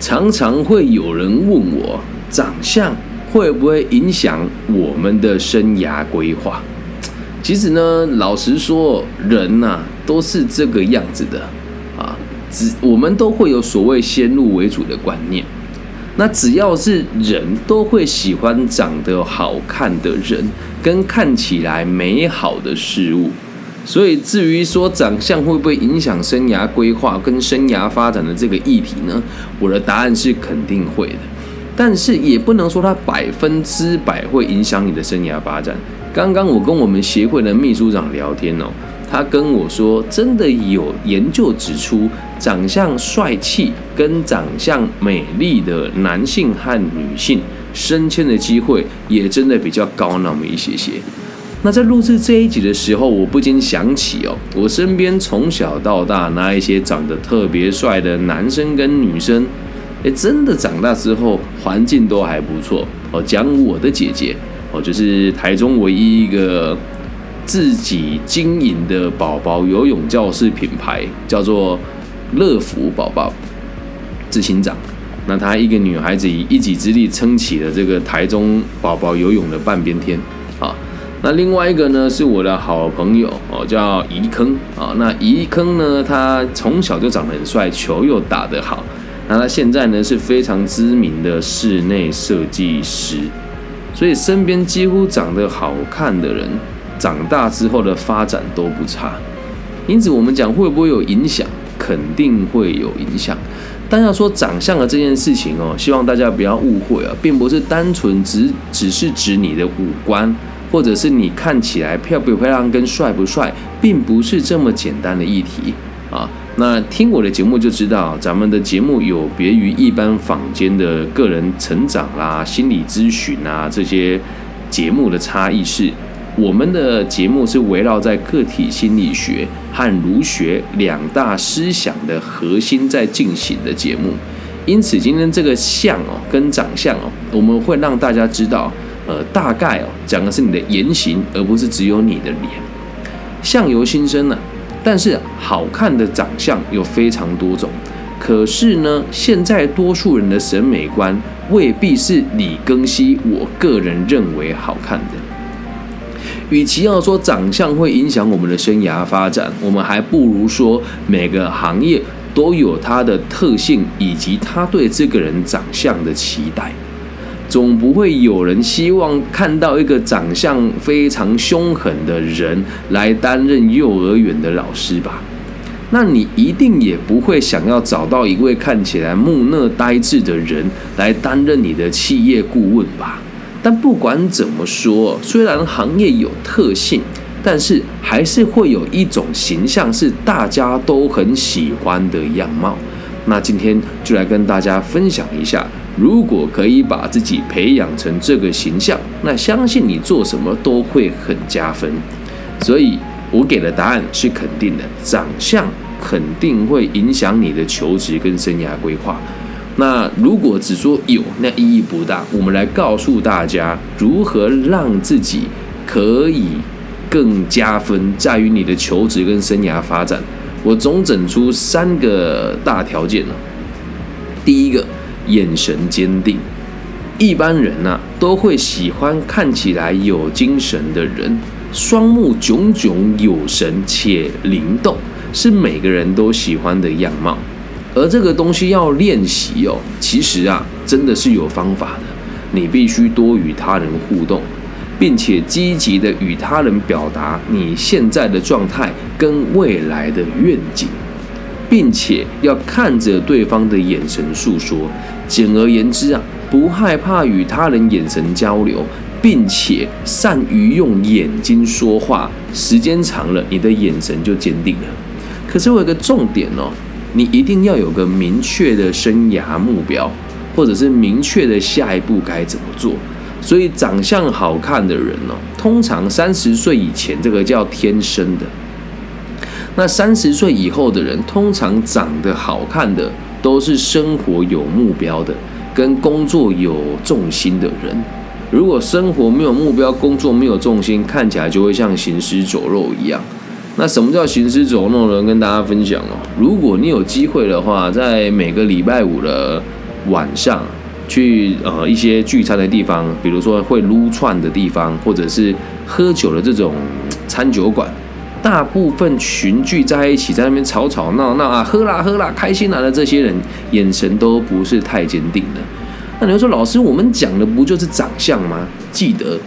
常常会有人问我，长相会不会影响我们的生涯规划？其实呢，老实说，人呐都是这个样子的啊，只我们都会有所谓先入为主的观念。那只要是人都会喜欢长得好看的人，跟看起来美好的事物。所以，至于说长相会不会影响生涯规划跟生涯发展的这个议题呢？我的答案是肯定会的，但是也不能说它百分之百会影响你的生涯发展。刚刚我跟我们协会的秘书长聊天哦，他跟我说，真的有研究指出，长相帅气跟长相美丽的男性和女性升迁的机会也真的比较高那么一些些。那在录制这一集的时候，我不禁想起哦，我身边从小到大那一些长得特别帅的男生跟女生，哎，真的长大之后环境都还不错哦。讲我的姐姐哦，就是台中唯一一个自己经营的宝宝游泳教室品牌，叫做乐福宝宝执行长。那她一个女孩子以一己之力撑起了这个台中宝宝游泳的半边天。那另外一个呢，是我的好朋友哦，叫宜坑啊。那宜坑呢，他从小就长得很帅，球又打得好。那他现在呢，是非常知名的室内设计师。所以身边几乎长得好看的人，长大之后的发展都不差。因此，我们讲会不会有影响？肯定会有影响。但要说长相的这件事情哦，希望大家不要误会啊，并不是单纯只只是指你的五官。或者是你看起来漂不漂亮跟帅不帅，并不是这么简单的议题啊。那听我的节目就知道，咱们的节目有别于一般坊间的个人成长啦、心理咨询啊这些节目的差异是，我们的节目是围绕在个体心理学和儒学两大思想的核心在进行的节目。因此，今天这个相哦跟长相哦，我们会让大家知道。呃，大概哦，讲的是你的言行，而不是只有你的脸。相由心生呢，但是好看的长相有非常多种。可是呢，现在多数人的审美观未必是李庚希我个人认为好看的。与其要说长相会影响我们的生涯发展，我们还不如说每个行业都有它的特性，以及他对这个人长相的期待。总不会有人希望看到一个长相非常凶狠的人来担任幼儿园的老师吧？那你一定也不会想要找到一位看起来木讷呆滞的人来担任你的企业顾问吧？但不管怎么说，虽然行业有特性，但是还是会有一种形象是大家都很喜欢的样貌。那今天就来跟大家分享一下。如果可以把自己培养成这个形象，那相信你做什么都会很加分。所以我给的答案是肯定的，长相肯定会影响你的求职跟生涯规划。那如果只说有，那意义不大。我们来告诉大家如何让自己可以更加分，在于你的求职跟生涯发展。我总整出三个大条件呢。第一个。眼神坚定，一般人呐都会喜欢看起来有精神的人，双目炯炯有神且灵动，是每个人都喜欢的样貌。而这个东西要练习哦，其实啊真的是有方法的。你必须多与他人互动，并且积极的与他人表达你现在的状态跟未来的愿景。并且要看着对方的眼神诉说。简而言之啊，不害怕与他人眼神交流，并且善于用眼睛说话。时间长了，你的眼神就坚定了。可是我有个重点哦，你一定要有个明确的生涯目标，或者是明确的下一步该怎么做。所以，长相好看的人哦，通常三十岁以前，这个叫天生的。那三十岁以后的人，通常长得好看的都是生活有目标的，跟工作有重心的人。如果生活没有目标，工作没有重心，看起来就会像行尸走肉一样。那什么叫行尸走肉呢？跟大家分享哦。如果你有机会的话，在每个礼拜五的晚上去呃一些聚餐的地方，比如说会撸串的地方，或者是喝酒的这种餐酒馆，大部分群聚在一起，在那边吵吵闹闹啊，喝啦喝啦，开心啦的这些人，眼神都不是太坚定的。那你会说，老师，我们讲的不就是长相吗？记得，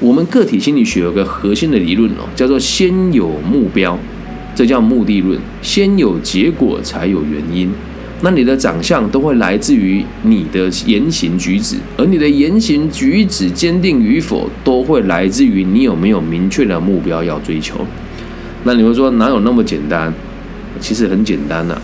我们个体心理学有个核心的理论哦，叫做先有目标，这叫目的论，先有结果才有原因。那你的长相都会来自于你的言行举止，而你的言行举止坚定与否，都会来自于你有没有明确的目标要追求。那你会说，哪有那么简单？其实很简单呐。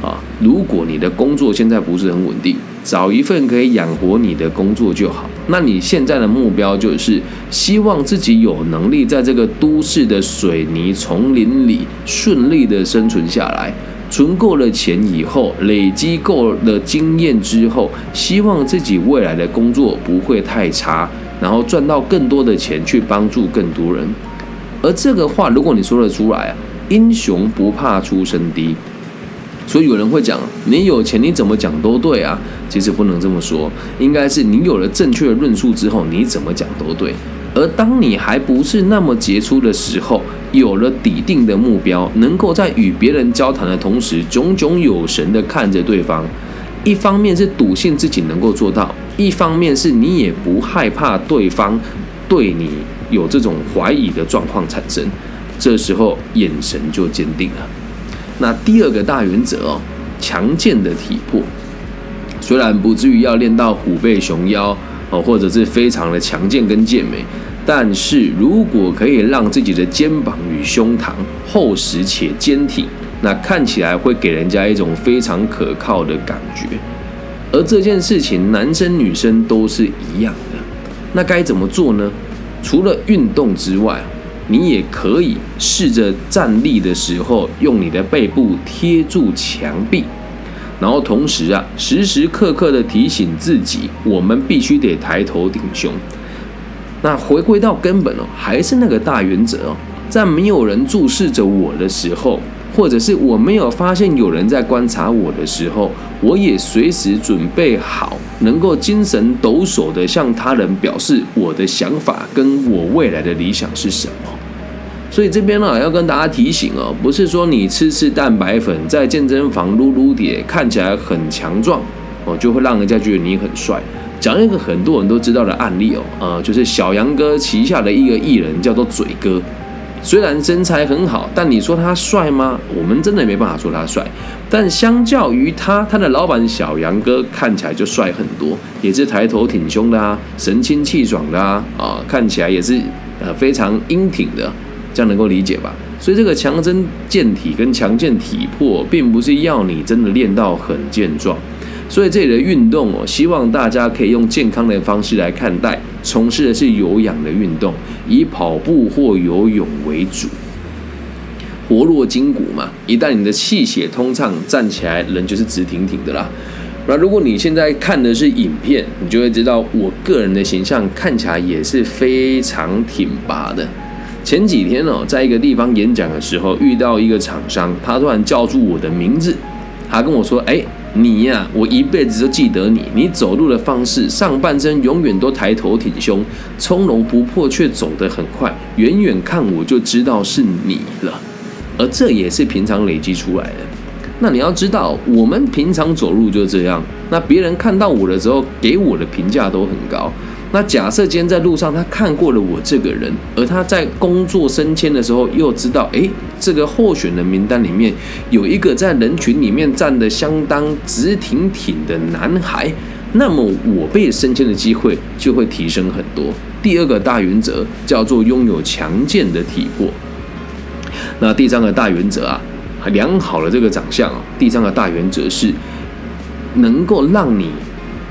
啊，如果你的工作现在不是很稳定，找一份可以养活你的工作就好。那你现在的目标就是希望自己有能力在这个都市的水泥丛林里顺利的生存下来，存够了钱以后，累积够了经验之后，希望自己未来的工作不会太差，然后赚到更多的钱去帮助更多人。而这个话，如果你说得出来啊，英雄不怕出身低。所以有人会讲，你有钱你怎么讲都对啊。其实不能这么说，应该是你有了正确的论述之后，你怎么讲都对。而当你还不是那么杰出的时候，有了底定的目标，能够在与别人交谈的同时，炯炯有神的看着对方，一方面是笃信自己能够做到，一方面是你也不害怕对方对你有这种怀疑的状况产生，这时候眼神就坚定了。那第二个大原则哦，强健的体魄，虽然不至于要练到虎背熊腰哦，或者是非常的强健跟健美，但是如果可以让自己的肩膀与胸膛厚实且坚挺，那看起来会给人家一种非常可靠的感觉。而这件事情，男生女生都是一样。那该怎么做呢？除了运动之外。你也可以试着站立的时候，用你的背部贴住墙壁，然后同时啊，时时刻刻的提醒自己，我们必须得抬头挺胸。那回归到根本哦，还是那个大原则哦，在没有人注视着我的时候。或者是我没有发现有人在观察我的时候，我也随时准备好，能够精神抖擞的向他人表示我的想法跟我未来的理想是什么。所以这边呢，要跟大家提醒哦，不是说你吃吃蛋白粉，在健身房撸撸铁，看起来很强壮哦，就会让人家觉得你很帅。讲一个很多人都知道的案例哦，呃，就是小杨哥旗下的一个艺人叫做嘴哥。虽然身材很好，但你说他帅吗？我们真的没办法说他帅。但相较于他，他的老板小杨哥看起来就帅很多，也是抬头挺胸的啊，神清气爽的啊，啊，看起来也是呃非常英挺的，这样能够理解吧？所以这个强身健体跟强健体魄，并不是要你真的练到很健壮。所以这里的运动哦，希望大家可以用健康的方式来看待，从事的是有氧的运动，以跑步或游泳为主，活络筋骨嘛。一旦你的气血通畅，站起来人就是直挺挺的啦。那如果你现在看的是影片，你就会知道我个人的形象看起来也是非常挺拔的。前几天哦，在一个地方演讲的时候，遇到一个厂商，他突然叫住我的名字，他跟我说：“哎。”你呀，我一辈子都记得你。你走路的方式，上半身永远都抬头挺胸，从容不迫，却走得很快。远远看我就知道是你了，而这也是平常累积出来的。那你要知道，我们平常走路就这样。那别人看到我的时候，给我的评价都很高。那假设今天在路上，他看过了我这个人，而他在工作升迁的时候又知道，哎，这个候选人名单里面有一个在人群里面站得相当直挺挺的男孩，那么我被升迁的机会就会提升很多。第二个大原则叫做拥有强健的体魄。那第三个大原则啊，良好的这个长相啊，第三个大原则是能够让你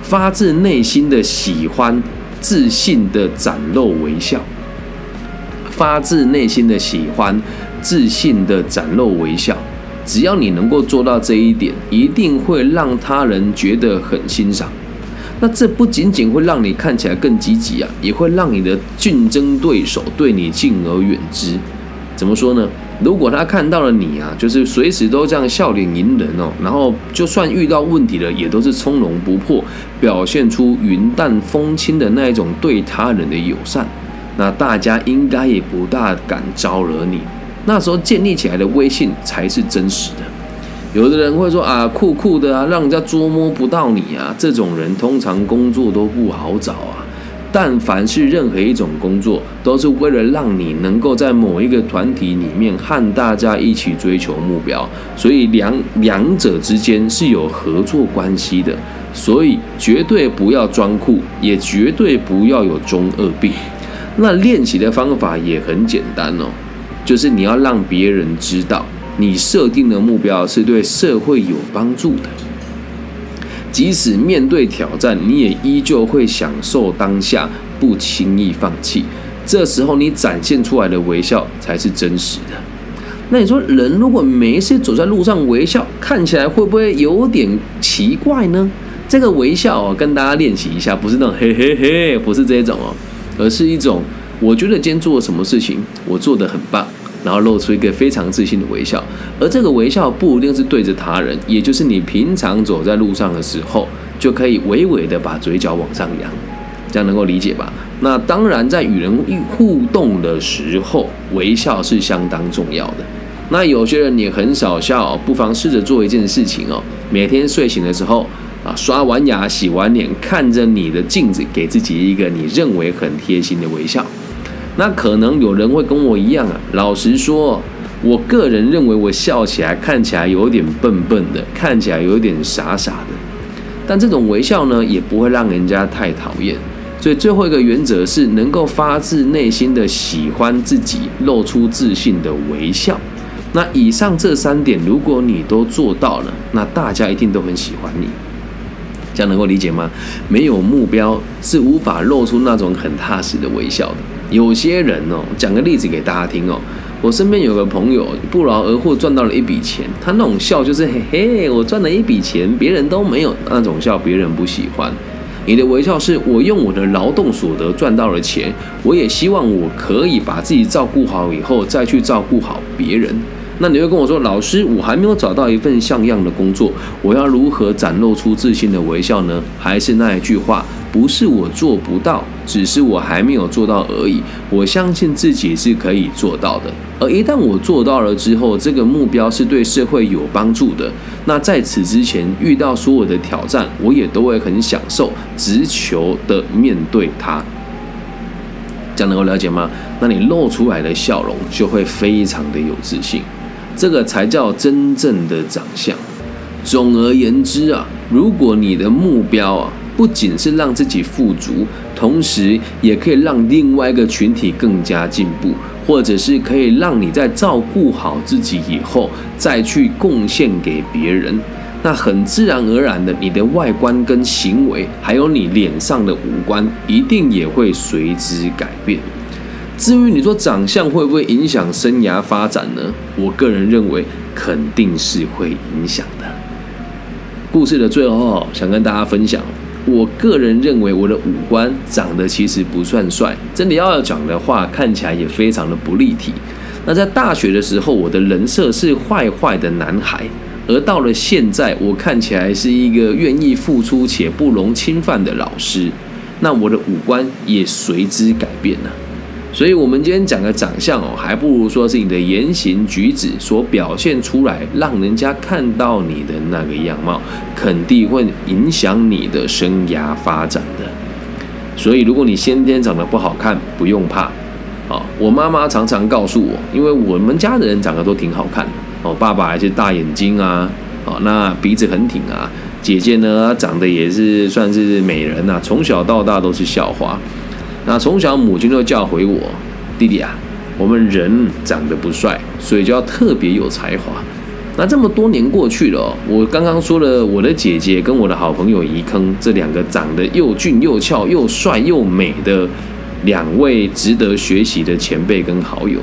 发自内心的喜欢。自信的展露微笑，发自内心的喜欢，自信的展露微笑。只要你能够做到这一点，一定会让他人觉得很欣赏。那这不仅仅会让你看起来更积极啊，也会让你的竞争对手对你敬而远之。怎么说呢？如果他看到了你啊，就是随时都这样笑脸迎人哦，然后就算遇到问题了，也都是从容不迫，表现出云淡风轻的那一种对他人的友善，那大家应该也不大敢招惹你。那时候建立起来的威信才是真实的。有的人会说啊，酷酷的啊，让人家捉摸不到你啊，这种人通常工作都不好找啊。但凡是任何一种工作，都是为了让你能够在某一个团体里面和大家一起追求目标，所以两两者之间是有合作关系的。所以绝对不要装酷，也绝对不要有中二病。那练习的方法也很简单哦，就是你要让别人知道，你设定的目标是对社会有帮助的。即使面对挑战，你也依旧会享受当下，不轻易放弃。这时候你展现出来的微笑才是真实的。那你说，人如果没事走在路上微笑，看起来会不会有点奇怪呢？这个微笑哦，跟大家练习一下，不是那种嘿嘿嘿，不是这种哦，而是一种我觉得今天做了什么事情，我做得很棒。然后露出一个非常自信的微笑，而这个微笑不一定是对着他人，也就是你平常走在路上的时候，就可以微微的把嘴角往上扬，这样能够理解吧？那当然，在与人互动的时候，微笑是相当重要的。那有些人也很少笑，不妨试着做一件事情哦，每天睡醒的时候啊，刷完牙、洗完脸，看着你的镜子，给自己一个你认为很贴心的微笑。那可能有人会跟我一样啊。老实说，我个人认为我笑起来看起来有点笨笨的，看起来有点傻傻的。但这种微笑呢，也不会让人家太讨厌。所以最后一个原则是能够发自内心的喜欢自己，露出自信的微笑。那以上这三点，如果你都做到了，那大家一定都很喜欢你。这样能够理解吗？没有目标是无法露出那种很踏实的微笑的。有些人哦，讲个例子给大家听哦。我身边有个朋友不劳而获赚到了一笔钱，他那种笑就是嘿嘿，我赚了一笔钱，别人都没有那种笑，别人不喜欢。你的微笑是我用我的劳动所得赚到了钱，我也希望我可以把自己照顾好以后再去照顾好别人。那你会跟我说，老师，我还没有找到一份像样的工作，我要如何展露出自信的微笑呢？还是那一句话。不是我做不到，只是我还没有做到而已。我相信自己是可以做到的。而一旦我做到了之后，这个目标是对社会有帮助的。那在此之前遇到所有的挑战，我也都会很享受，直球的面对它。这样能够了解吗？那你露出来的笑容就会非常的有自信，这个才叫真正的长相。总而言之啊，如果你的目标啊。不仅是让自己富足，同时也可以让另外一个群体更加进步，或者是可以让你在照顾好自己以后，再去贡献给别人。那很自然而然的，你的外观跟行为，还有你脸上的五官，一定也会随之改变。至于你说长相会不会影响生涯发展呢？我个人认为肯定是会影响的。故事的最后，想跟大家分享。我个人认为，我的五官长得其实不算帅，真的要讲的话，看起来也非常的不立体。那在大学的时候，我的人设是坏坏的男孩，而到了现在，我看起来是一个愿意付出且不容侵犯的老师。那我的五官也随之改变了。所以，我们今天讲的长相哦，还不如说是你的言行举止所表现出来，让人家看到你的那个样貌，肯定会影响你的生涯发展的。所以，如果你先天长得不好看，不用怕。啊，我妈妈常常告诉我，因为我们家的人长得都挺好看的。哦，爸爸还是大眼睛啊，哦，那鼻子很挺啊。姐姐呢，长得也是算是美人呐，从小到大都是校花。那从小母亲就教诲我，弟弟啊，我们人长得不帅，所以就要特别有才华。那这么多年过去了，我刚刚说了我的姐姐跟我的好朋友怡坑这两个长得又俊又俏又帅又美的两位值得学习的前辈跟好友。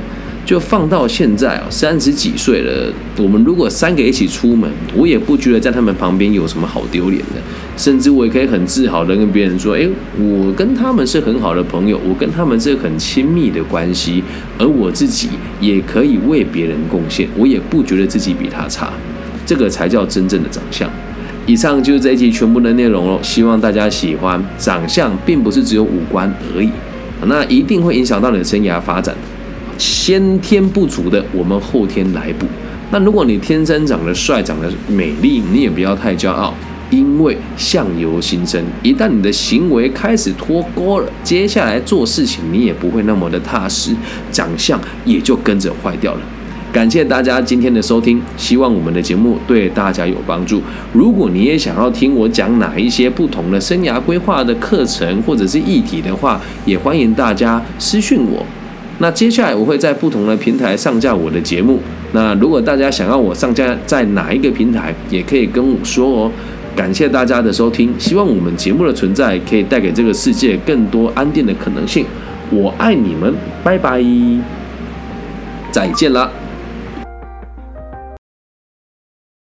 就放到现在啊，三十几岁了，我们如果三个一起出门，我也不觉得在他们旁边有什么好丢脸的，甚至我也可以很自豪的跟别人说，诶，我跟他们是很好的朋友，我跟他们是很亲密的关系，而我自己也可以为别人贡献，我也不觉得自己比他差，这个才叫真正的长相。以上就是这一集全部的内容了，希望大家喜欢。长相并不是只有五官而已，那一定会影响到你的生涯发展。先天不足的，我们后天来补。那如果你天生长得帅、长得美丽，你也不要太骄傲，因为相由心生。一旦你的行为开始脱钩了，接下来做事情你也不会那么的踏实，长相也就跟着坏掉了。感谢大家今天的收听，希望我们的节目对大家有帮助。如果你也想要听我讲哪一些不同的生涯规划的课程或者是议题的话，也欢迎大家私讯我。那接下来我会在不同的平台上架我的节目。那如果大家想要我上架在哪一个平台，也可以跟我说哦。感谢大家的收听，希望我们节目的存在可以带给这个世界更多安定的可能性。我爱你们，拜拜，再见了。